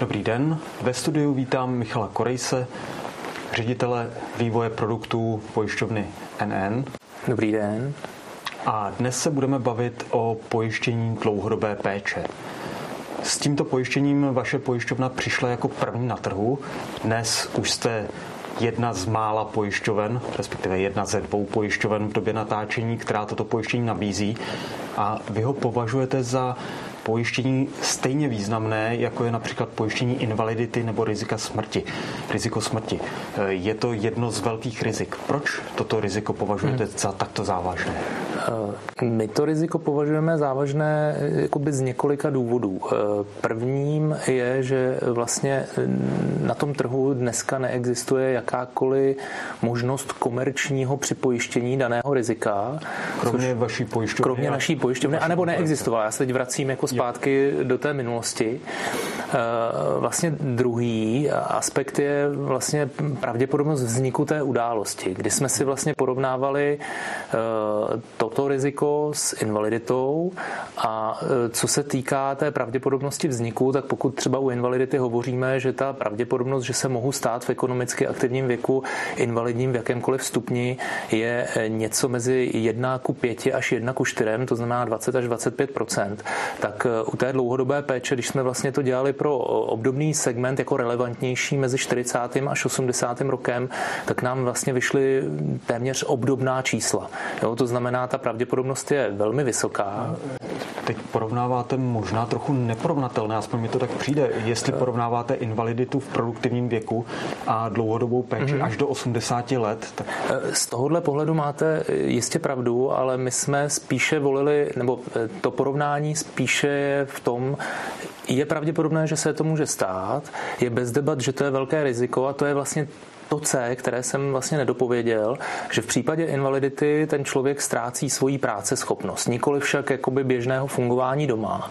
Dobrý den, ve studiu vítám Michala Korejse, ředitele vývoje produktů pojišťovny NN. Dobrý den. A dnes se budeme bavit o pojištění dlouhodobé péče. S tímto pojištěním vaše pojišťovna přišla jako první na trhu. Dnes už jste jedna z mála pojišťoven, respektive jedna ze dvou pojišťoven v době natáčení, která toto pojištění nabízí. A vy ho považujete za pojištění stejně významné, jako je například pojištění invalidity nebo rizika smrti. Riziko smrti. Je to jedno z velkých rizik. Proč toto riziko považujete hmm. za takto závažné? Eh, my to riziko považujeme závažné eh, jakoby z několika důvodů. Eh, prvním je, že vlastně na tom trhu dneska neexistuje jakákoliv možnost komerčního připojištění daného rizika. Kromě vaší pojišťovny? Kromě naší pojišťovny, anebo neexistovala. Já se teď vracím jako zpátky do té minulosti. Vlastně druhý aspekt je vlastně pravděpodobnost vzniku té události, kdy jsme si vlastně porovnávali to, to riziko s invaliditou a e, co se týká té pravděpodobnosti vzniku, tak pokud třeba u invalidity hovoříme, že ta pravděpodobnost, že se mohu stát v ekonomicky aktivním věku invalidním v jakémkoliv stupni, je e, něco mezi 1 ku 5 až 1 ku 4, to znamená 20 až 25% tak e, u té dlouhodobé péče, když jsme vlastně to dělali pro obdobný segment jako relevantnější mezi 40. až 80. rokem, tak nám vlastně vyšly téměř obdobná čísla. Jo, to znamená, ta pravděpodobnost je velmi vysoká. Teď porovnáváte možná trochu neporovnatelné, aspoň mi to tak přijde, jestli porovnáváte invaliditu v produktivním věku a dlouhodobou péči mm-hmm. až do 80 let. Tak... Z tohohle pohledu máte jistě pravdu, ale my jsme spíše volili, nebo eh, to porovnání spíše je v tom, je pravděpodobné, že se to může stát, je bez debat, že to je velké riziko a to je vlastně to C, které jsem vlastně nedopověděl, že v případě invalidity ten člověk ztrácí svoji práce schopnost, nikoli však jakoby běžného fungování doma.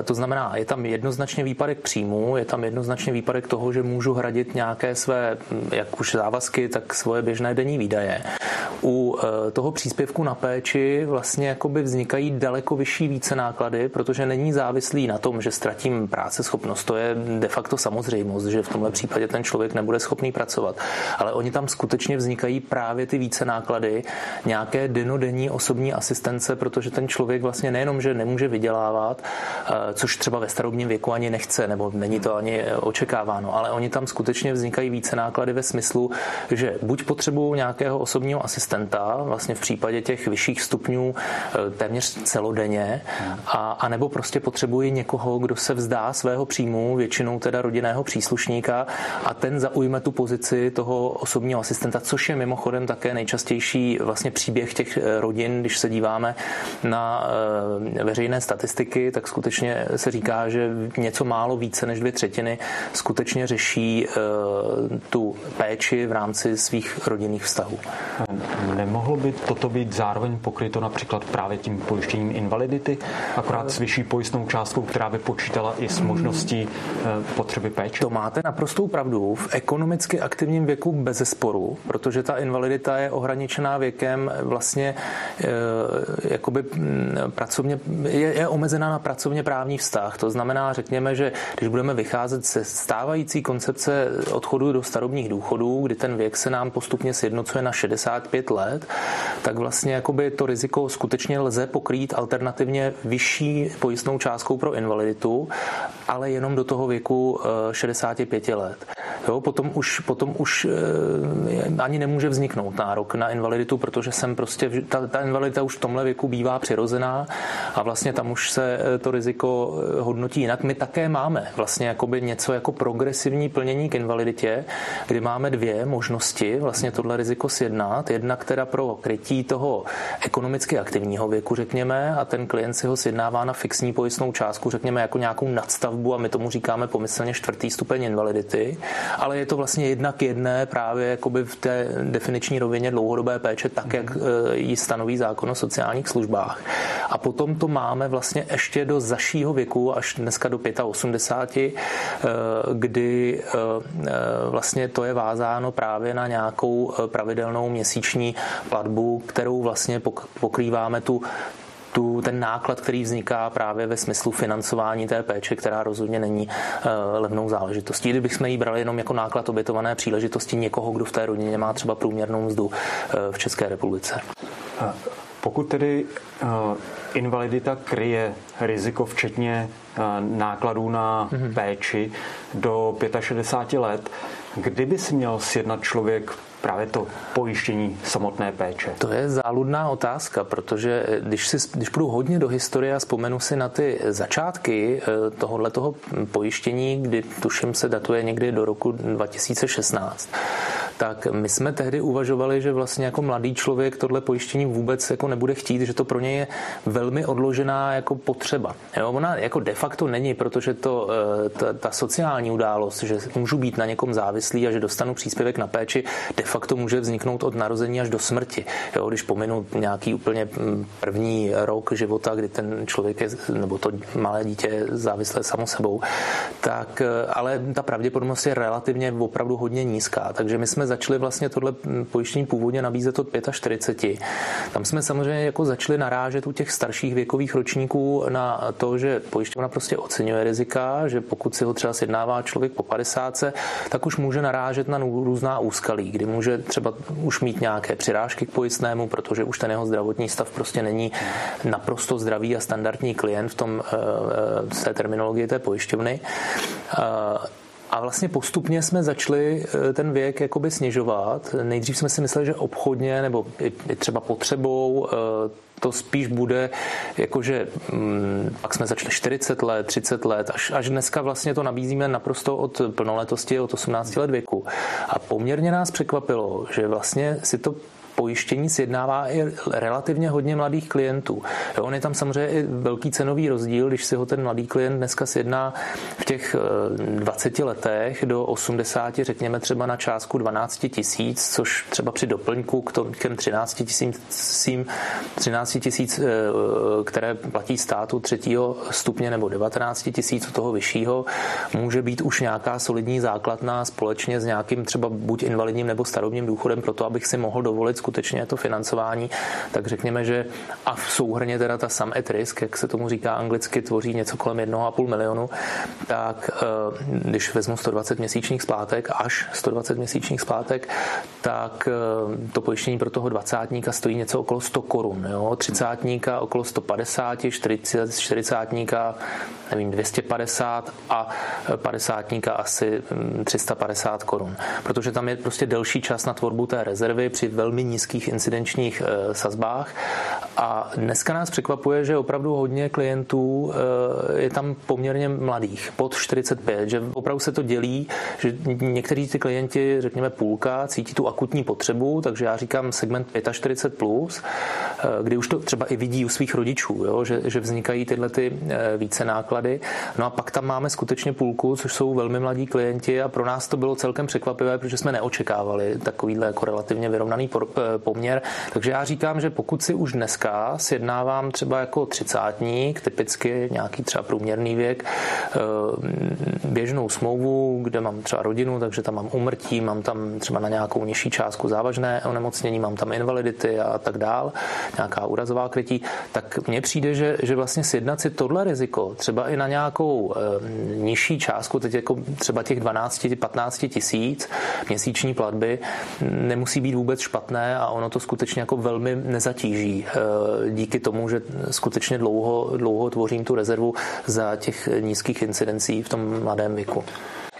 E, to znamená, je tam jednoznačně výpadek příjmu, je tam jednoznačně výpadek toho, že můžu hradit nějaké své, jak už závazky, tak svoje běžné denní výdaje. U e, toho příspěvku na péči vlastně jakoby vznikají daleko vyšší více náklady, protože není závislý na tom, že ztratím práce schopnost. To je de facto samozřejmost, že v tomhle případě ten člověk nebude schopný pracovat pracovat. Ale oni tam skutečně vznikají právě ty více náklady, nějaké denodenní osobní asistence, protože ten člověk vlastně nejenom, že nemůže vydělávat, eh, což třeba ve starobním věku ani nechce, nebo není to ani očekáváno, ale oni tam skutečně vznikají více náklady ve smyslu, že buď potřebují nějakého osobního asistenta, vlastně v případě těch vyšších stupňů eh, téměř celodenně, a, a nebo prostě potřebují někoho, kdo se vzdá svého příjmu, většinou teda rodinného příslušníka a ten zaujme tu pozici pozici toho osobního asistenta, což je mimochodem také nejčastější vlastně příběh těch eh, rodin, když se díváme na eh, veřejné statistiky, tak skutečně se říká, že něco málo více než dvě třetiny skutečně řeší eh, tu péči v rámci svých rodinných vztahů. Nemohlo by toto být zároveň pokryto například právě tím pojištěním invalidity, akorát s vyšší pojistnou částkou, která by počítala i s možností potřeby péče? To máte naprostou pravdu. V ekonomicky aktivní aktivním věku bez sporu, protože ta invalidita je ohraničená věkem vlastně e, jakoby pracovně, je, je omezená na pracovně právní vztah. To znamená, řekněme, že když budeme vycházet ze stávající koncepce odchodu do starobních důchodů, kdy ten věk se nám postupně sjednocuje na 65 let, tak vlastně jakoby to riziko skutečně lze pokrýt alternativně vyšší pojistnou částkou pro invaliditu, ale jenom do toho věku 65 let. Jo, potom už, potom už e, ani nemůže vzniknout nárok na invaliditu, protože jsem prostě, ta, ta invalidita už v tomhle věku bývá přirozená a vlastně tam už se eh, to riziko eh, hodnotí jinak. My také máme vlastně jakoby něco jako progresivní plnění k invaliditě, kdy máme dvě možnosti vlastně tohle riziko sjednat. Jedna, která pro krytí toho ekonomicky aktivního věku, řekněme, a ten klient si ho sjednává na fixní pojistnou částku, řekněme, jako nějakou nadstavbu a my tomu říkáme pomyslně čtvrtý stupeň invalidity ale je to vlastně jednak jedné právě jakoby v té definiční rovině dlouhodobé péče, tak jak eh, ji stanoví zákon o sociálních službách. A potom to máme vlastně ještě do zašího věku, až dneska do 85, eh, kdy eh, vlastně to je vázáno právě na nějakou pravidelnou měsíční platbu, kterou vlastně pokrýváme tu tu, ten náklad, který vzniká právě ve smyslu financování té péče, která rozhodně není levnou záležitostí. Kdybychom ji brali jenom jako náklad obětované příležitosti někoho, kdo v té rodině má třeba průměrnou mzdu v České republice. Pokud tedy invalidita kryje riziko včetně nákladů na mm-hmm. péči do 65 let, kdyby si měl sjednat člověk právě to pojištění samotné péče? To je záludná otázka, protože když, si, když půjdu hodně do historie a vzpomenu si na ty začátky eh, tohohle toho pojištění, kdy tuším se datuje někdy do roku 2016, tak my jsme tehdy uvažovali, že vlastně jako mladý člověk tohle pojištění vůbec jako nebude chtít, že to pro něj je velmi odložená jako potřeba. Jo, ona jako de facto není, protože to, eh, ta, ta sociální událost, že můžu být na někom závislý a že dostanu příspěvek na péči, de facto může vzniknout od narození až do smrti. Jo, když pominu nějaký úplně mm, první rok života, kdy ten člověk je, nebo to malé dítě je závislé samo sebou, tak eh, ale ta pravděpodobnost je relativně opravdu hodně nízká. Takže my jsme začali vlastně tohle pojištění původně nabízet od 45. Tam jsme samozřejmě jako začali narážet u těch starších věkových ročníků na to, že pojišťovna prostě oceňuje rizika, že pokud si ho třeba sjednává člověk po 50, tak už může narážet na různá úskalí, kdy může třeba už mít nějaké přirážky k pojistnému, protože už ten jeho zdravotní stav prostě není naprosto zdravý a standardní klient v tom eh, eh, z té terminologie té pojišťovny. A vlastně postupně jsme začali eh, ten věk jakoby snižovat. Nejdřív jsme si mysleli, že obchodně nebo i třeba potřebou eh, to spíš bude, jakože mm, pak jsme začali 40 let, 30 let, až, až dneska vlastně to nabízíme naprosto od plnoletosti, od 18 let věku. A poměrně nás překvapilo, že vlastně si to pojištění sjednává i relativně hodně mladých klientů. Jo, on je tam samozřejmě i velký cenový rozdíl, když si ho ten mladý klient dneska sjedná v těch 20 eh, letech do 80, řekněme třeba na částku 12 tisíc, což třeba při doplňku k těm 13 tisícím, 13 tisíc, eh, které platí státu třetího stupně nebo 19 tisíc u toho vyššího, může být už nějaká solidní základna společně s nějakým třeba buď invalidním nebo starobním důchodem pro to, abych si mohl dovolit skutečně to financování, tak řekněme, že a v souhrně teda ta sum at risk, jak se tomu říká anglicky, tvoří něco kolem 1,5 milionu, tak eh, když vezmu 120 měsíčních splátek, až 120 měsíčních splátek, tak eh, to pojištění pro toho dvacátníka stojí něco okolo 100 korun, jo? třicátníka okolo 150, 40, 40 nevím, 250 a padesátníka asi 350 mm, korun. Protože tam je prostě delší čas na tvorbu té rezervy při velmi nízkých incidenčních eh, sazbách. A dneska nás překvapuje, že opravdu hodně klientů eh, je tam poměrně mladých, pod 45, že opravdu se to dělí, že někteří ty klienti, řekněme půlka, cítí tu akutní potřebu, takže já říkám segment 45+, plus, kdy už to třeba i vidí u svých rodičů, jo, že, že vznikají tyhle ty více náklady. No a pak tam máme skutečně půlku, což jsou velmi mladí klienti a pro nás to bylo celkem překvapivé, protože jsme neočekávali takovýhle jako relativně vyrovnaný Eh, poměr. Takže já říkám, že pokud si už dneska sjednávám třeba jako třicátník, typicky nějaký třeba průměrný věk, eh, běžnou smlouvu, kde mám třeba rodinu, takže tam mám umrtí, mám tam třeba na nějakou nižší částku závažné onemocnění, mám tam invalidity a tak dál, nějaká úrazová krytí, tak mně přijde, že, že vlastně sjednat si tohle riziko, třeba i na nějakou e, nižší částku, teď jako třeba těch 12-15 tisíc měsíční platby, nemusí být vůbec špatné a ono to skutečně jako velmi nezatíží eh, díky tomu, že skutečně dlouho, dlouho tvořím tu rezervu za těch nízkých incidencí v tom mladém věku.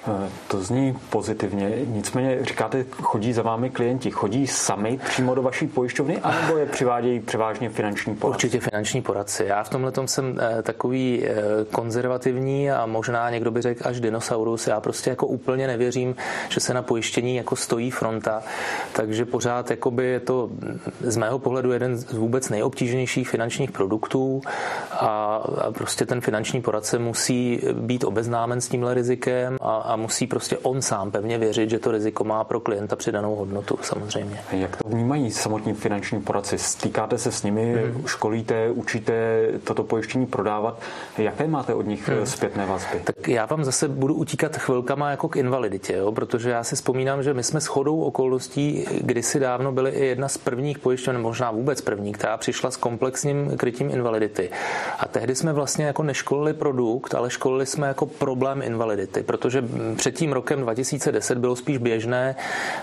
Eh, to zní pozitivně, nicméně říkáte, chodí za vámi klienti, chodí sami přímo do vaší pojišťovny, anebo je přivádějí převážně finanční poradci? Určitě finanční poradci. Já v tomhle jsem eh, takový eh, konzervativní a možná někdo by řekl až dinosaurus. Já prostě jako úplně nevěřím, že se na pojištění jako stojí fronta, takže pořád jakoby je to z mého pohledu jeden z vůbec nejobtížnějších finančních produktů a, prostě ten finanční poradce musí být obeznámen s tímhle rizikem a, a musí prostě on sám pevně věřit, že to riziko má pro klienta přidanou hodnotu samozřejmě. Jak to vnímají samotní finanční poradci? Stýkáte se s nimi, hmm. školíte, učíte toto pojištění prodávat. Jaké máte od nich hmm. zpětné vazby? Tak já vám zase budu utíkat chvilkama jako k invaliditě, jo? protože já si vzpomínám, že my jsme shodou okolností kdysi dávno byli i jedna z prvních pojišťoven, možná vůbec první, která přišla s komplexním krytím invalidity. A tehdy jsme vlastně jako neškolili produkt, ale školili jsme jako problém invalidity, protože před tím rokem 2010 bylo spíš běžné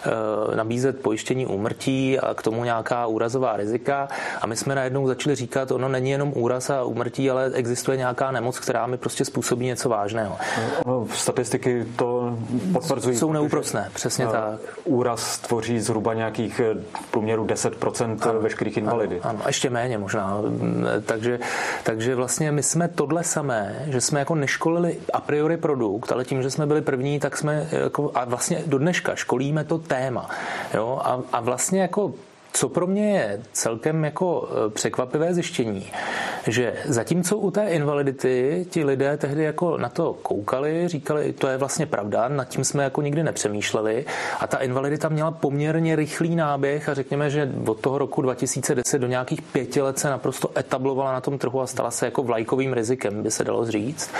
eh, nabízet pojištění úmrtí a k tomu nějaká úrazová rizika. A my jsme najednou začali říkat, ono není jenom úraz a úmrtí, ale existuje nějaká nemoc, která mi prostě způsobí něco vážného. No, statistiky to potvrzují. Jsou neúprosné, přesně tak. Úraz tvoří zhruba nějakých eh, průměru 10% ano, veškerých invalidit. Ano, ano, ještě méně možná. Takže, takže vlastně my jsme tohle samé, že jsme jako neškolili a priori produkt, ale tím, že jsme byli první, tak jsme jako, a vlastně do dneška školíme to téma. Jo? A, a vlastně jako co pro mě je celkem jako e, překvapivé zjištění, že zatímco u té invalidity ti lidé tehdy jako na to koukali, říkali, to je vlastně pravda, nad tím jsme jako nikdy nepřemýšleli a ta invalidita měla poměrně rychlý náběh a řekněme, že od toho roku 2010 do nějakých pěti let se naprosto etablovala na tom trhu a stala se jako vlajkovým rizikem, by se dalo říct.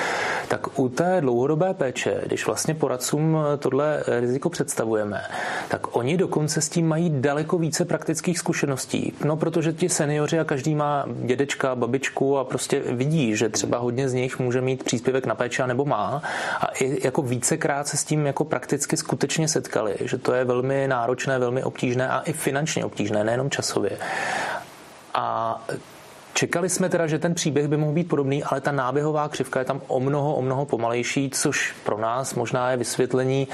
Tak u té dlouhodobé péče, když vlastně poradcům tohle riziko představujeme, tak oni dokonce s tím mají daleko více praktických zkušeností. No, protože ti seniori a každý má dědečka, babičku a prostě vidí, že třeba hodně z nich může mít příspěvek na péči nebo má a i jako vícekrát se s tím jako prakticky skutečně setkali, že to je velmi náročné, velmi obtížné a i finančně obtížné, nejenom časově. A Čekali jsme teda, že ten příběh by mohl být podobný, ale ta náběhová křivka je tam o mnoho, o mnoho pomalejší, což pro nás možná je vysvětlení.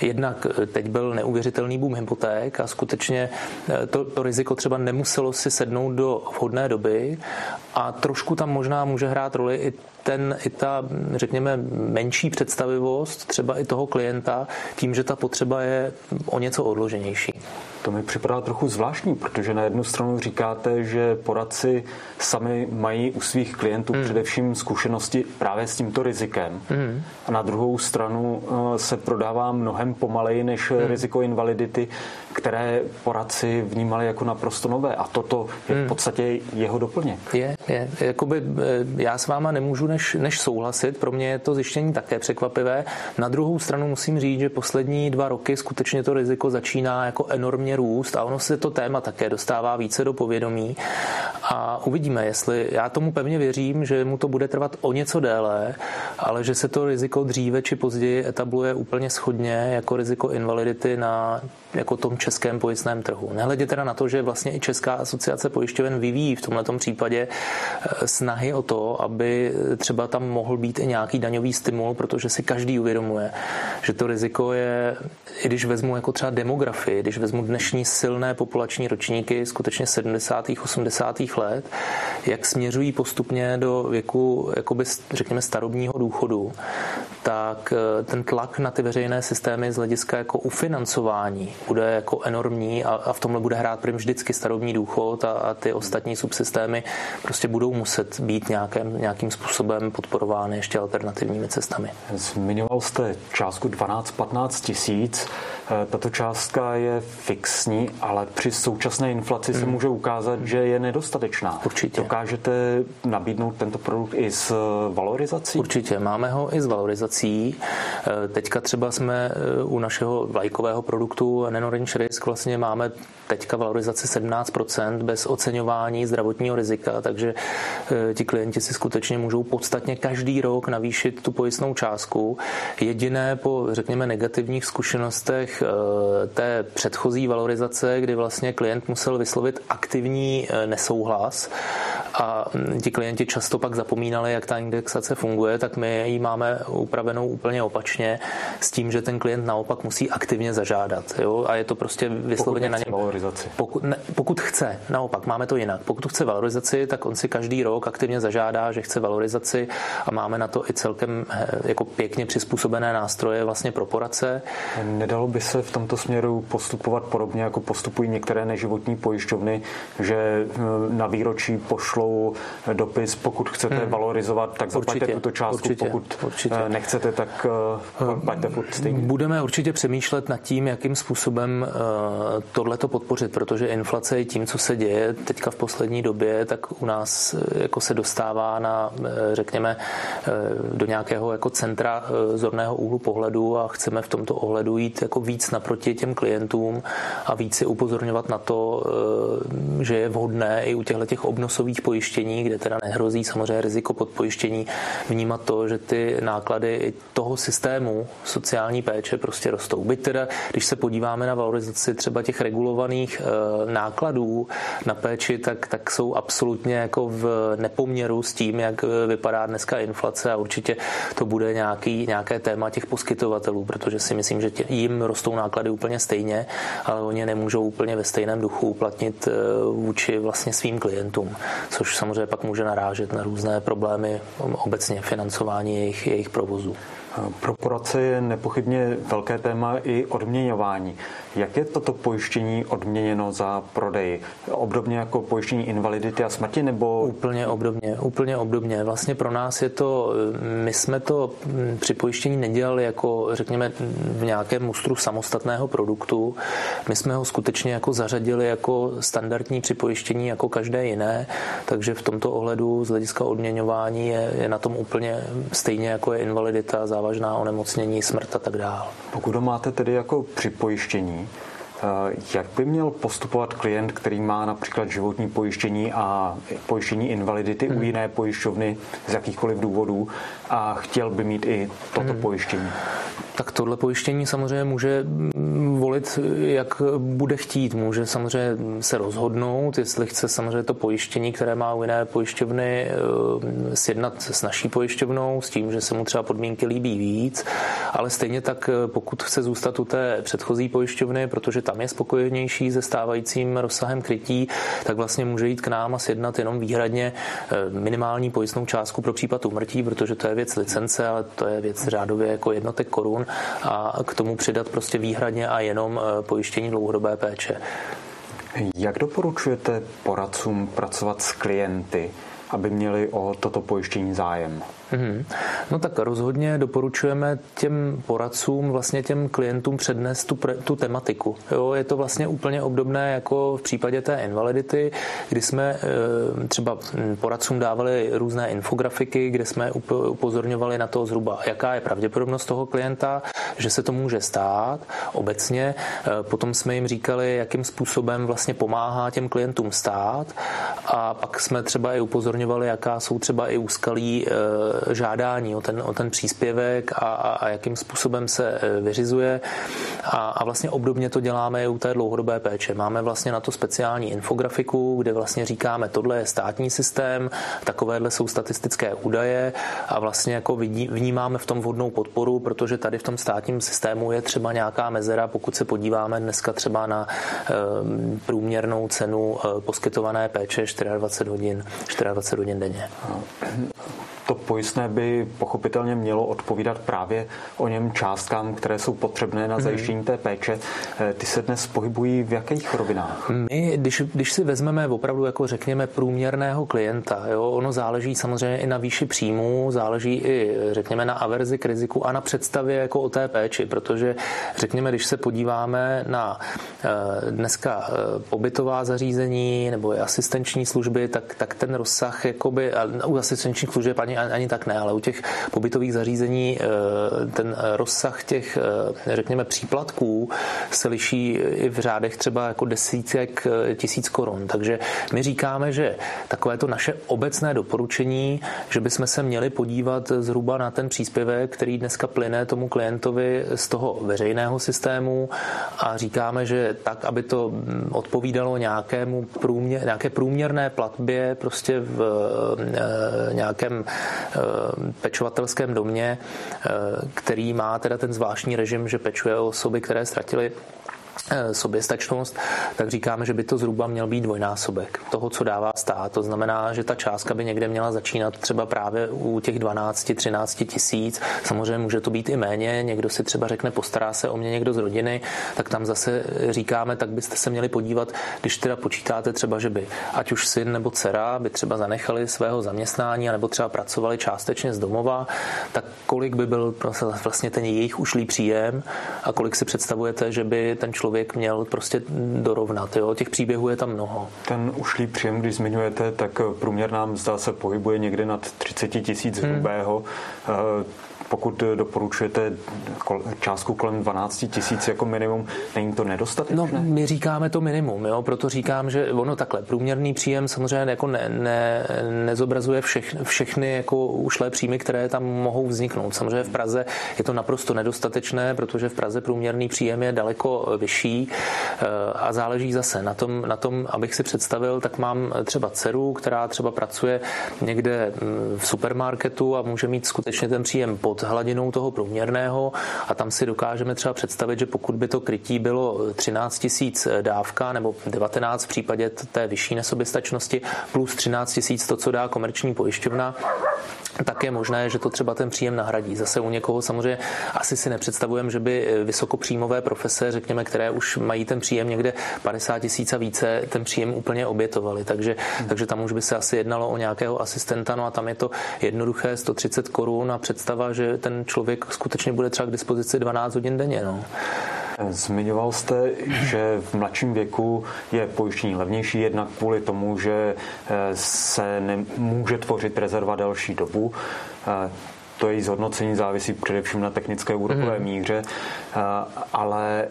Jednak eh, teď byl neuvěřitelný boom hypoték a skutečně eh, to, to riziko třeba nemuselo si sednout do vhodné doby a trošku tam možná může hrát roli i ten, i ta, řekněme, menší představivost třeba i toho klienta tím, že ta potřeba je o něco odloženější. To mi připadá trochu zvláštní, protože na jednu stranu říkáte, že poradci sami mají u svých klientů hmm. především zkušenosti právě s tímto rizikem. Hmm. A na druhou stranu eh, se prodává mnohem pomaleji než hmm. riziko invalidity, které poradci vnímali jako naprosto nové. A toto je v hmm. podstatě jeho doplněk. Je, je. Jakoby, eh, já s váma nemůžu než, než souhlasit. Pro mě je to zjištění také překvapivé. Na druhou stranu musím říct, že poslední dva roky skutečně to riziko začíná jako enormně růst a ono se to téma také dostává více do povědomí. A uvidíme, jestli já tomu pevně věřím, že mu to bude trvat o něco déle, ale že se to riziko dříve či později etabluje úplně schodně jako riziko invalidity na jako tom českém pojistném trhu. Nehledě teda na to, že vlastně i Česká asociace pojišťoven vyvíjí v tomto případě eh, snahy o to, aby třeba tam mohl být i nějaký daňový stimul, protože si každý uvědomuje, že to riziko je, i když vezmu jako třeba demografii, když vezmu dnešní silné populační ročníky, skutečně 70. 80. let, jak směřují postupně do věku, jakoby, řekněme, starobního důchodu, tak eh, ten tlak na ty veřejné systémy z hlediska jako ufinancování bude jako enormní a, a v tomhle bude hrát prim vždycky starobní důchod a, a ty ostatní subsystémy prostě budou muset být nějakým, nějakým způsobem podporovány ještě alternativními cestami. Zmiňoval jste částku 12-15 tisíc. Eh, tato částka je fixní, ale při současné inflaci hmm. se může ukázat, že je nedostatečná. Určitě. Dokážete nabídnout tento produkt i s valorizací? Určitě, máme ho i s valorizací. Eh, teďka třeba jsme eh, u našeho vlajkového produktu Nenorange Risk vlastně máme teďka valorizaci 17% bez oceňování zdravotního rizika, takže ti klienti si skutečně můžou podstatně každý rok navýšit tu pojistnou částku. Jediné po, řekněme, negativních zkušenostech Eh, té předchozí valorizace, kdy vlastně klient musel vyslovit aktivní eh, nesouhlas a hm, ti klienti často pak zapomínali, jak ta indexace funguje, tak my ji máme upravenou úplně opačně s tím, že ten klient naopak musí aktivně zažádat. Jo? A je to prostě vysloveně na něm. Valorizaci. Pokud, ne, pokud chce, naopak, máme to jinak. Pokud chce valorizaci, tak on si každý rok aktivně zažádá, že chce valorizaci a máme na to i celkem eh, jako pěkně přizpůsobené nástroje vlastně pro poradce. Nedalo by se v tomto směru postupovat podobně, jako postupují některé neživotní pojišťovny, že eh, na výročí pošlo pošlou dopis, pokud chcete hmm. valorizovat, tak zaplaťte tuto částku, určitě, pokud určitě. nechcete, tak plaťte furt stejně. Budeme určitě přemýšlet nad tím, jakým způsobem tohleto podpořit, protože inflace je tím, co se děje teďka v poslední době, tak u nás jako se dostává na, řekněme, do nějakého jako centra zorného úhlu pohledu a chceme v tomto ohledu jít jako víc naproti těm klientům a víc si upozorňovat na to, eh, že je vhodné i u těchto těch obnosových pojištění, kde teda nehrozí samozřejmě riziko podpojištění, vnímat to, že ty náklady toho systému sociální péče prostě rostou. Byť teda, když se podíváme na valorizaci třeba těch regulovaných eh, nákladů na péči, tak, tak jsou absolutně jako v nepoměru s tím, jak vypadá dneska inflace a určitě to bude nějaký, nějaké téma těch poskytovatelů, protože si myslím, že tě, jim rostou náklady úplně stejně, ale oni nemůžou úplně ve stejném duchu uplatnit eh, vůči vlastně svým klientům, což samozřejmě pak může narážet na různé problémy obecně financování jejich, jejich provozu. Pro poradce je nepochybně velké téma i odměňování. Jak je toto pojištění odměněno za prodej? Obdobně jako pojištění invalidity a smrti nebo? Úplně obdobně, úplně obdobně. Vlastně pro nás je to, my jsme to při pojištění nedělali jako, řekněme, v nějakém mustru samostatného produktu. My jsme ho skutečně jako zařadili jako standardní připojištění jako každé jiné, takže v tomto ohledu z hlediska odměňování je, je na tom úplně stejně jako je invalidita, závažná onemocnění, smrt a tak dále. Pokud ho máte tedy jako připojištění, Eh, jak by měl postupovat klient, který má například životní pojištění a pojištění invalidity hmm. u jiné pojišťovny z jakýchkoliv důvodů a chtěl by mít i toto hmm. pojištění? Tak tohle pojištění samozřejmě může volit, jak bude chtít. Může samozřejmě se rozhodnout, jestli chce samozřejmě to pojištění, které má u jiné pojišťovny, eh, sjednat s naší pojišťovnou, s tím, že se mu třeba podmínky líbí víc, ale stejně tak, eh, pokud chce zůstat u té předchozí pojišťovny, protože tam je spokojenější se stávajícím rozsahem krytí, tak vlastně může jít k nám a sjednat jenom výhradně eh, minimální pojistnou částku pro případ umrtí, protože to je věc licence, ale to je věc řádově jako jednotek korun a k tomu přidat prostě výhradně a jenom eh, pojištění dlouhodobé péče. Jak doporučujete poradcům pracovat s klienty, aby měli o toto pojištění zájem? Mm-hmm. No tak rozhodně doporučujeme těm poradcům, vlastně těm klientům přednést tu, pre, tu tematiku. Jo, je to vlastně úplně obdobné jako v případě té invalidity, kdy jsme e, třeba poradcům dávali různé infografiky, kde jsme upozorňovali na to zhruba, jaká je pravděpodobnost toho klienta, že se to může stát obecně. E, potom jsme jim říkali, jakým způsobem vlastně pomáhá těm klientům stát a pak jsme třeba i upozorňovali, jaká jsou třeba i úskalí e, žádání o ten, o ten příspěvek a, a, a jakým způsobem se e, vyřizuje. A, a vlastně obdobně to děláme i u té dlouhodobé péče. Máme vlastně na to speciální infografiku, kde vlastně říkáme, tohle je státní systém, takovéhle jsou statistické údaje a vlastně jako vidí, vnímáme v tom vhodnou podporu, protože tady v tom státním systému je třeba nějaká mezera, pokud se podíváme dneska třeba na e, průměrnou cenu e, poskytované péče 24 hodin, 24 hodin denně to pojistné by pochopitelně mělo odpovídat právě o něm částkám, které jsou potřebné na mhm. zajištění té péče. Eh, ty se dnes pohybují v jakých rovinách? My, když, když si vezmeme opravdu jako řekněme průměrného klienta, jo, ono záleží samozřejmě i na výši příjmu, záleží i řekněme na averzi k riziku a na představě jako o té péči, protože řekněme, když se podíváme na dneska eh, pobytová zařízení nebo asistenční služby, tak, tak ten rozsah jakoby, u asistenčních služeb ani ani, tak ne, ale u těch pobytových zařízení eh, ten rozsah těch, eh, řekněme, příplatků se liší i v řádech třeba jako desítek eh, tisíc korun. Takže my říkáme, že takové to naše obecné doporučení, že bychom se měli podívat zhruba na ten příspěvek, který dneska plyne tomu klientovi z toho veřejného systému a říkáme, že tak, aby to mm, odpovídalo nějakému průměr, nějaké průměrné platbě prostě v nějakém Eh, pečovatelském domě, eh, který má teda ten zvláštní režim, že pečuje o osoby, které ztratily soběstačnost, tak říkáme, že by to zhruba měl být dvojnásobek toho, co dává stát. To znamená, že ta částka by někde měla začínat třeba právě u těch 12-13 tisíc. Samozřejmě může to být i méně. Někdo si třeba řekne, postará se o mě někdo z rodiny, tak tam zase říkáme, tak byste se měli podívat, když teda počítáte třeba, že by ať už syn nebo dcera by třeba zanechali svého zaměstnání, nebo třeba pracovali částečně z domova, tak kolik by byl vlastně ten jejich ušlý příjem a kolik si představujete, že by ten člověk člověk měl prostě dorovnat. Jo? Těch příběhů je tam mnoho. Ten ušlý příjem, když zmiňujete, tak průměrná mzda se pohybuje někde nad 30 tisíc hrubého. Hmm pokud doporučujete částku kolem 12 tisíc jako minimum, není to nedostatečné? No, my říkáme to minimum, jo, proto říkám, že ono takhle, průměrný příjem samozřejmě jako ne, ne, nezobrazuje všech, všechny jako ušlé příjmy, které tam mohou vzniknout. Samozřejmě v Praze je to naprosto nedostatečné, protože v Praze průměrný příjem je daleko vyšší eh, a záleží zase na tom, na tom, abych si představil, tak mám třeba dceru, která třeba pracuje někde mm, v supermarketu a může mít skutečně ten příjem pod hladinou toho průměrného a tam si dokážeme třeba představit, že pokud by to krytí bylo 13 tisíc dávka nebo 19 v případě té vyšší nesoběstačnosti plus 13 tisíc to, co dá komerční pojišťovna, tak je možné, že to třeba ten příjem nahradí. Zase u někoho samozřejmě asi si nepředstavujeme, že by vysokopříjmové profese, řekněme, které už mají ten příjem někde 50 tisíc a více, ten příjem úplně obětovali. Takže, hmm. takže tam už by se asi jednalo o nějakého asistenta, no a tam je to jednoduché 130 korun a představa, že ten člověk skutečně bude třeba k dispozici 12 hodin denně. No. Zmiňoval jste, že v mladším věku je pojištění levnější jednak kvůli tomu, že eh, se nemůže tvořit rezerva delší dobu. Eh, to její zhodnocení závisí především na technické úrokové mm. míře, eh, ale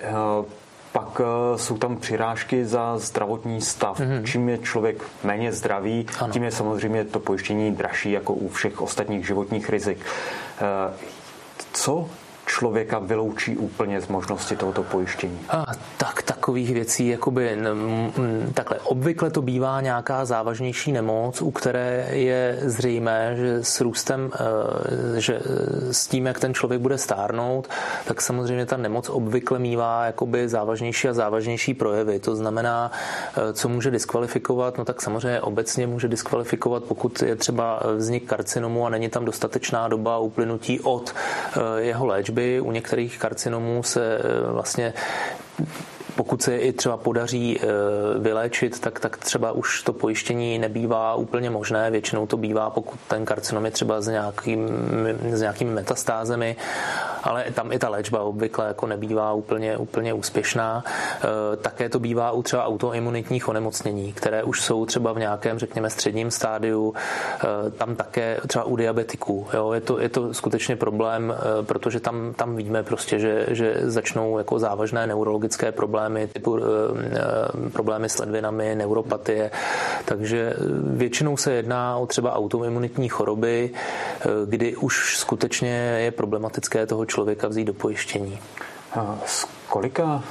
pak jsou tam přirážky za zdravotní stav. Mm-hmm. Čím je člověk méně zdravý, ano. tím je samozřejmě to pojištění dražší jako u všech ostatních životních rizik. Co člověka vyloučí úplně z možnosti tohoto pojištění? A, tak takových věcí, jakoby takhle, obvykle to bývá nějaká závažnější nemoc, u které je zřejmé, že s růstem, eh, že eh, s tím, jak ten člověk bude stárnout, tak samozřejmě ta nemoc obvykle mívá jakoby závažnější a závažnější projevy. To znamená, eh, co může diskvalifikovat, no tak samozřejmě obecně může diskvalifikovat, pokud je třeba vznik karcinomu a není tam dostatečná doba uplynutí od jeho léčby. U některých karcinomů se vlastně pokud se i třeba podaří e, vyléčit, tak, tak třeba už to pojištění nebývá úplně možné. Většinou to bývá, pokud ten karcinom je třeba s, nějakým, s nějakými metastázemi, ale tam i ta léčba obvykle jako nebývá úplně, úplně úspěšná. E, také to bývá u třeba autoimunitních onemocnění, které už jsou třeba v nějakém, řekněme, středním stádiu. E, tam také třeba u diabetiků. Jo, je, to, je to skutečně problém, protože tam, tam víme prostě, že, že začnou jako závažné neurologické problémy problémy typu eh, eh, problémy s ledvinami, neuropatie. Takže většinou se jedná o třeba autoimunitní choroby, eh, kdy už skutečně je problematické toho člověka vzít do pojištění. S kolika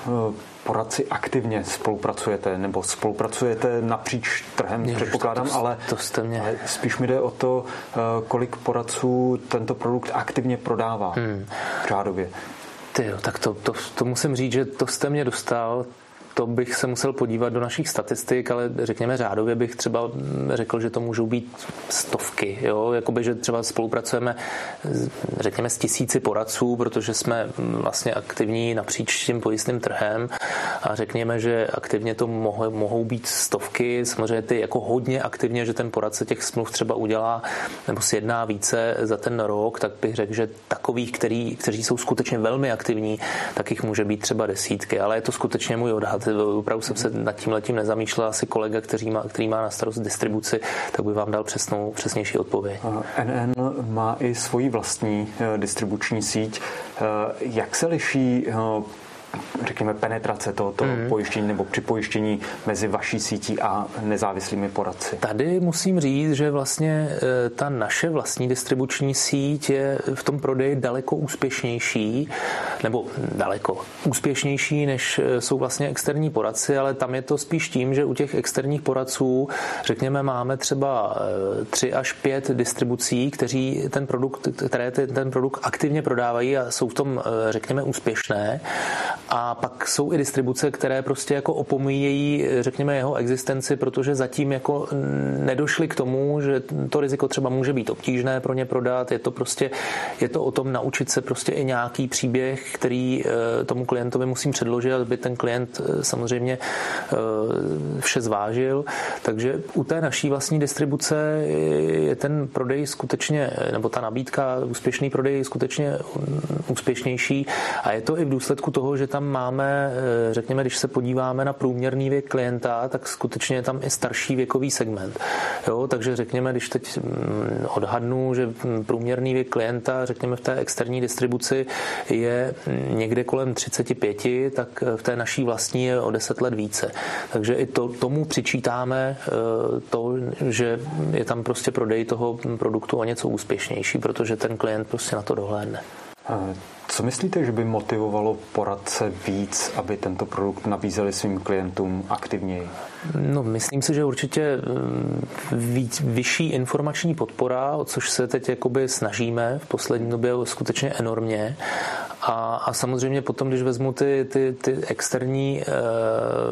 poradci aktivně spolupracujete, nebo spolupracujete napříč trhem, Ježiš, předpokládám, to, to, ale, to jste mě... ale spíš mi jde o to, kolik poradců tento produkt aktivně prodává hmm. řádově. Ty jo, tak to, to, to musím říct, že to jste mě dostal, to bych se musel podívat do našich statistik, ale řekněme řádově bych třeba řekl, že to můžou být stovky. Jo? Jakoby, že třeba spolupracujeme řekněme s tisíci poradců, protože jsme vlastně aktivní napříč tím pojistným trhem a řekněme, že aktivně to mohou, mohou být stovky, samozřejmě ty jako hodně aktivně, že ten poradce těch smluv třeba udělá nebo si jedná více za ten rok, tak bych řekl, že takových, který, kteří jsou skutečně velmi aktivní, tak jich může být třeba desítky, ale je to skutečně můj odhad opravdu jsem se nad tím letím nezamýšlel, asi kolega, který má, který má na starost distribuci, tak by vám dal přesnou, přesnější odpověď. NN má i svoji vlastní eh, distribuční síť. Eh, jak se liší eh, řekněme, penetrace tohoto mm. pojištění nebo připojištění mezi vaší sítí a nezávislými poradci? Tady musím říct, že vlastně e, ta naše vlastní distribuční síť je v tom prodeji daleko úspěšnější, nebo daleko úspěšnější, než e, jsou vlastně externí poradci, ale tam je to spíš tím, že u těch externích poradců, řekněme, máme třeba e, tři až pět distribucí, kteří ten produkt, které ten produkt aktivně prodávají a jsou v tom, řekněme, úspěšné A pak jsou i distribuce, které prostě jako opomíjejí, řekněme, jeho existenci, protože zatím jako nedošli k tomu, že to riziko třeba může být obtížné pro ně prodat. Je to prostě, je to o tom naučit se prostě i nějaký příběh, který eh, tomu klientovi musím předložit, aby ten klient eh, samozřejmě eh, vše zvážil. Takže u té naší vlastní distribuce je ten prodej skutečně, nebo ta nabídka, úspěšný prodej je skutečně úspěšnější a je to i v důsledku toho, že tam máme, řekněme, když se podíváme na průměrný věk klienta, tak skutečně je tam i starší věkový segment. Jo, takže řekněme, když teď mm, odhadnu, že průměrný věk klienta, řekněme v té externí distribuci je někde kolem 35, tak v té naší vlastní je o 10 let více. Takže i to, tomu přičítáme eh, to, že je tam prostě prodej toho produktu o něco úspěšnější, protože ten klient prostě na to dohlédne. Co myslíte, že by motivovalo poradce víc, aby tento produkt nabízeli svým klientům aktivněji? No, myslím si, že určitě mm, víc, vyšší informační podpora, o což se teď jakoby snažíme v poslední době skutečně enormně. A, a samozřejmě potom, když vezmu ty, ty, ty externí e,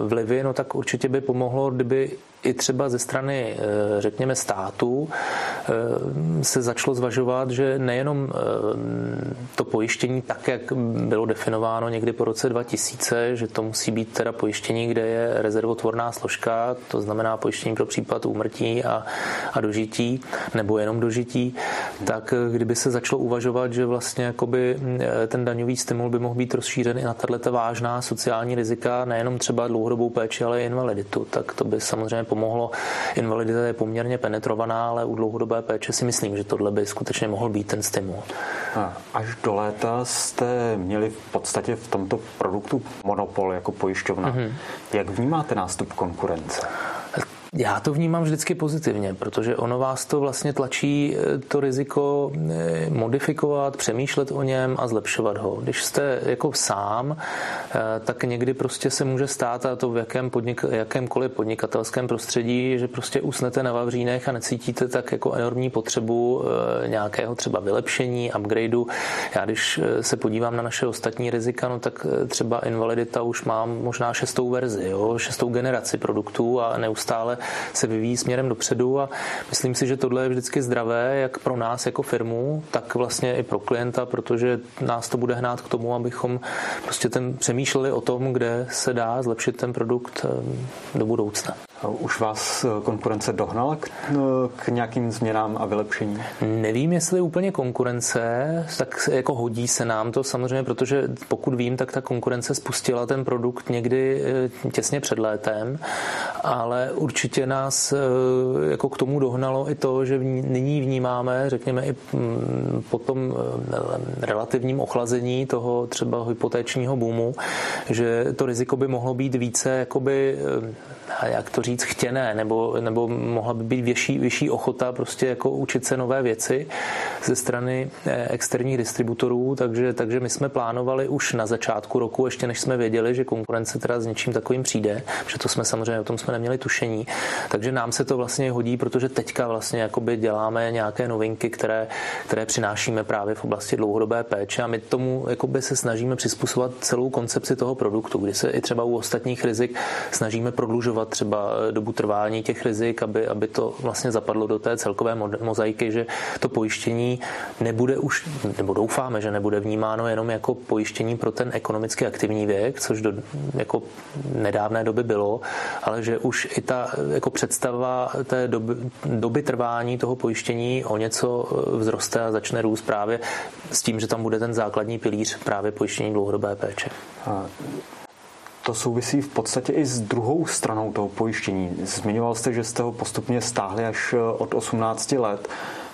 vlivy, no tak určitě by pomohlo, kdyby i třeba ze strany, eh, řekněme, státu eh, se začalo zvažovat, že nejenom eh, to pojištění tak, jak bylo definováno někdy po roce 2000, že to musí být teda pojištění, kde je rezervotvorná složka, to znamená pojištění pro případ úmrtí a, a dožití, nebo jenom dožití, tak kdyby se začalo uvažovat, že vlastně jakoby ten daňový stimul by mohl být rozšířen i na tato vážná sociální rizika, nejenom třeba dlouhodobou péči, ale i invaliditu, tak to by samozřejmě pomohlo. Invalidita je poměrně penetrovaná, ale u dlouhodobé péče si myslím, že tohle by skutečně mohl být ten stimul. Až do léta jste měli v podstatě v tomto produktu monopol jako pojišťovna. Mm-hmm. Jak vnímáte nástup konkurence? Já to vnímám vždycky pozitivně, protože ono vás to vlastně tlačí eh, to riziko eh, modifikovat, přemýšlet o něm a zlepšovat ho. Když jste jako sám, eh, tak někdy prostě se může stát, a to v jakém podnik, jakémkoliv podnikatelském prostředí, že prostě usnete na vavřínech a necítíte tak jako enormní potřebu nějakého třeba vylepšení, upgradeu. Já když se podívám na naše ostatní rizika, no tak třeba invalidita už mám možná šestou verzi, jo, šestou generaci produktů a neustále se vyvíjí směrem dopředu a myslím si, že tohle je vždycky zdravé, jak pro nás jako firmu, tak vlastně i pro klienta, protože nás to bude hnát k tomu, abychom prostě ten přemýšleli o tom, kde se dá zlepšit ten produkt eh, do budoucna. Už vás eh, konkurence dohnala k, eh, k nějakým změnám a vylepšení? Nevím, jestli úplně konkurence, tak jako hodí se nám to samozřejmě, protože pokud vím, tak ta konkurence spustila ten produkt někdy eh, těsně před létem, ale určitě nás jako k tomu dohnalo i to, že nyní vnímáme, řekněme i mm, po tom relativním ochlazení toho třeba hypotéčního boomu, že to riziko by mohlo být více jakoby jak to říct, chtěné, nebo, nebo mohla by být vyšší, vyšší ochota prostě jako učit se nové věci ze strany eh, externích distributorů, takže, takže my jsme plánovali už na začátku roku, ještě než jsme věděli, že konkurence teda s něčím takovým přijde, protože to jsme samozřejmě o tom jsme neměli tušení, takže nám se to vlastně hodí, protože teďka vlastně jakoby děláme nějaké novinky, které, které přinášíme právě v oblasti dlouhodobé péče. A my tomu jakoby se snažíme přizpůsobovat celou koncepci toho produktu, kdy se i třeba u ostatních rizik snažíme prodlužovat třeba dobu trvání těch rizik, aby, aby to vlastně zapadlo do té celkové mozaiky, že to pojištění nebude už, nebo doufáme, že nebude vnímáno jenom jako pojištění pro ten ekonomicky aktivní věk, což do jako nedávné doby bylo, ale že už i ta jako představa té doby, doby trvání toho pojištění o něco vzroste a začne růst právě s tím, že tam bude ten základní pilíř právě pojištění dlouhodobé péče. A to souvisí v podstatě i s druhou stranou toho pojištění. Zmiňoval jste, že jste ho postupně stáhli až od 18 let.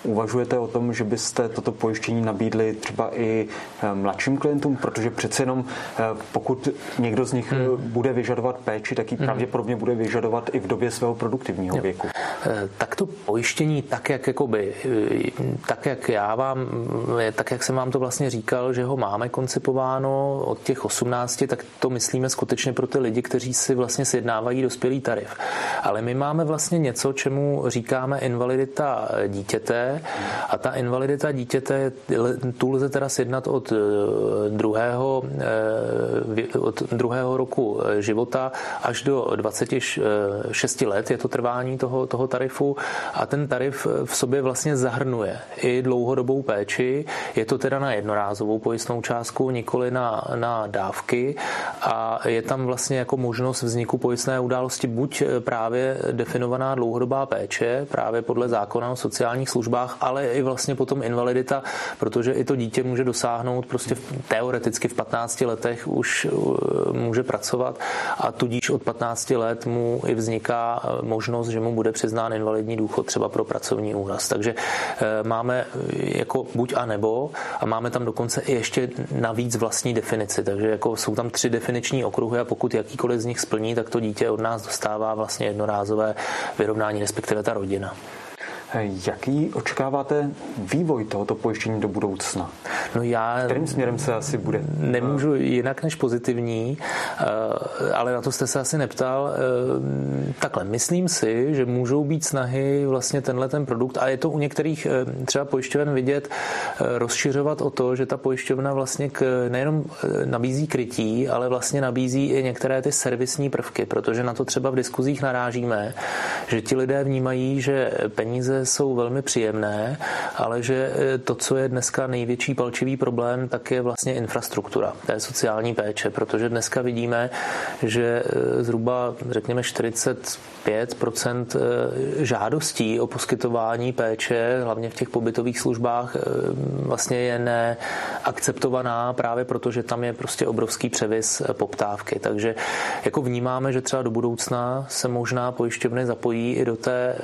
Uvažujete o tom, že byste toto pojištění nabídli třeba i eh, mladším klientům, protože přece jenom eh, pokud někdo z nich hmm. Eh, bude vyžadovat péči, tak ji hmm. pravděpodobně bude vyžadovat i v době svého produktivního jo. věku. Tak to pojištění, tak jak, jakoby, tak jak já vám, tak jak jsem vám to vlastně říkal, že ho máme koncipováno od těch 18, tak to myslíme skutečně pro ty lidi, kteří si vlastně sjednávají dospělý tarif. Ale my máme vlastně něco, čemu říkáme invalidita dítěte, a ta invalidita dítěte, tu lze teda sjednat od eh, druhého, eh, od druhého roku života až do 26 let je to trvání toho, toho tarifu a ten tarif v sobě vlastně zahrnuje i dlouhodobou péči. Je to teda na jednorázovou pojistnou částku, nikoli na, na dávky a je tam vlastně jako možnost vzniku pojistné události buď právě definovaná dlouhodobá péče, právě podle zákona o sociálních službách, ale i vlastně potom invalidita, protože i to dítě může dosáhnout prostě teoreticky v 15 letech už uh, může pracovat a tudíž od 15 let mu i vzniká uh, možnost, že mu bude přiznán invalidní důchod třeba pro pracovní úraz. Takže uh, máme jako buď a nebo a máme tam dokonce i ještě navíc vlastní definici, takže jako jsou tam tři definiční okruhy a pokud jakýkoliv z nich splní, tak to dítě od nás dostává vlastně jednorázové vyrovnání, respektive ta rodina. Jaký očekáváte vývoj tohoto pojištění do budoucna? No já Kterým směrem se asi bude? Nemůžu jinak než pozitivní, eh, ale na to jste se asi neptal. Eh, takhle, myslím si, že můžou být snahy vlastně tenhle ten produkt, a je to u některých eh, třeba pojišťoven vidět, rozšiřovat o to, že ta pojišťovna vlastně k, nejenom nabízí krytí, ale vlastně nabízí i některé ty servisní prvky, protože na to třeba v diskuzích narážíme, že ti lidé vnímají, že peníze jsou velmi příjemné, ale že e, to, co je dneska největší palčivý problém, tak je vlastně infrastruktura té sociální péče, protože dneska vidíme, že e, zhruba, řekněme, 40 5 eh, žádostí o poskytování péče, hlavně v těch pobytových službách, eh, vlastně je neakceptovaná právě proto, že tam je prostě obrovský převis eh, poptávky. Takže jako vnímáme, že třeba do budoucna se možná pojišťovny zapojí i do té,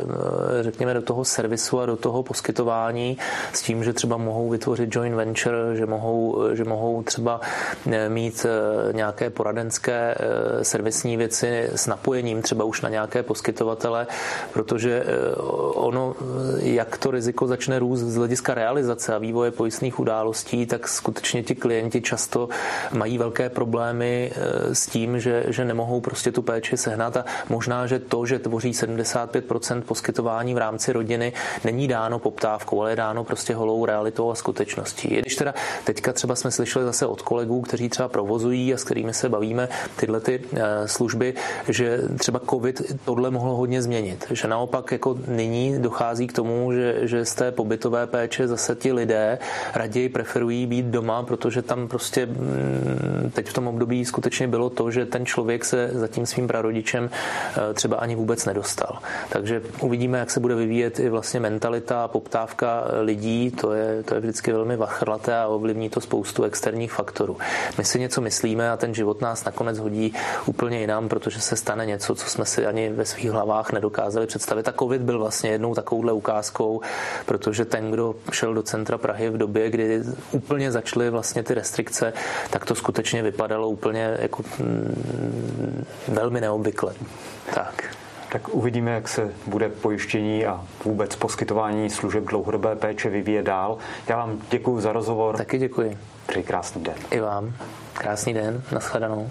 řekněme, do toho servisu a do toho poskytování s tím, že třeba mohou vytvořit joint venture, že mohou, že mohou třeba mít nějaké poradenské servisní věci s napojením třeba už na nějaké poskytovatele, protože eh, ono, jak to riziko začne růst z hlediska realizace a vývoje pojistných událostí, tak skutečně ti klienti často mají velké problémy eh, s tím, že, že nemohou prostě tu péči sehnat. A možná, že to, že tvoří 75% poskytování v rámci rodiny, není dáno poptávkou, ale je dáno prostě holou realitou a skutečností. Když teda teďka třeba jsme slyšeli zase od kolegů, kteří třeba provozují a s kterými se bavíme tyhle ty eh, služby, že třeba COVID tohle mohlo hodně změnit. Že naopak jako nyní dochází k tomu, že, že z té pobytové péče zase ti lidé raději preferují být doma, protože tam prostě mm, teď v tom období skutečně bylo to, že ten člověk se za tím svým prarodičem eh, třeba ani vůbec nedostal. Takže uvidíme, jak se bude vyvíjet i vlastně mentalita a poptávka lidí. To je, to je vždycky velmi vachrlaté a ovlivní to spoustu externích faktorů. My si něco myslíme a ten život nás nakonec hodí úplně jinam, protože se stane něco, co jsme si ani ve svých hlavách nedokázali představit. A covid byl vlastně jednou takovouhle ukázkou, protože ten, kdo šel do centra Prahy v době, kdy úplně začaly vlastně ty restrikce, tak to skutečně vypadalo úplně jako mm, velmi neobvykle. Tak. Tak uvidíme, jak se bude pojištění a vůbec poskytování služeb dlouhodobé péče vyvíjet dál. Já vám děkuji za rozhovor. Taky děkuji. Přeji krásný den. I vám. Krásný den. Naschledanou.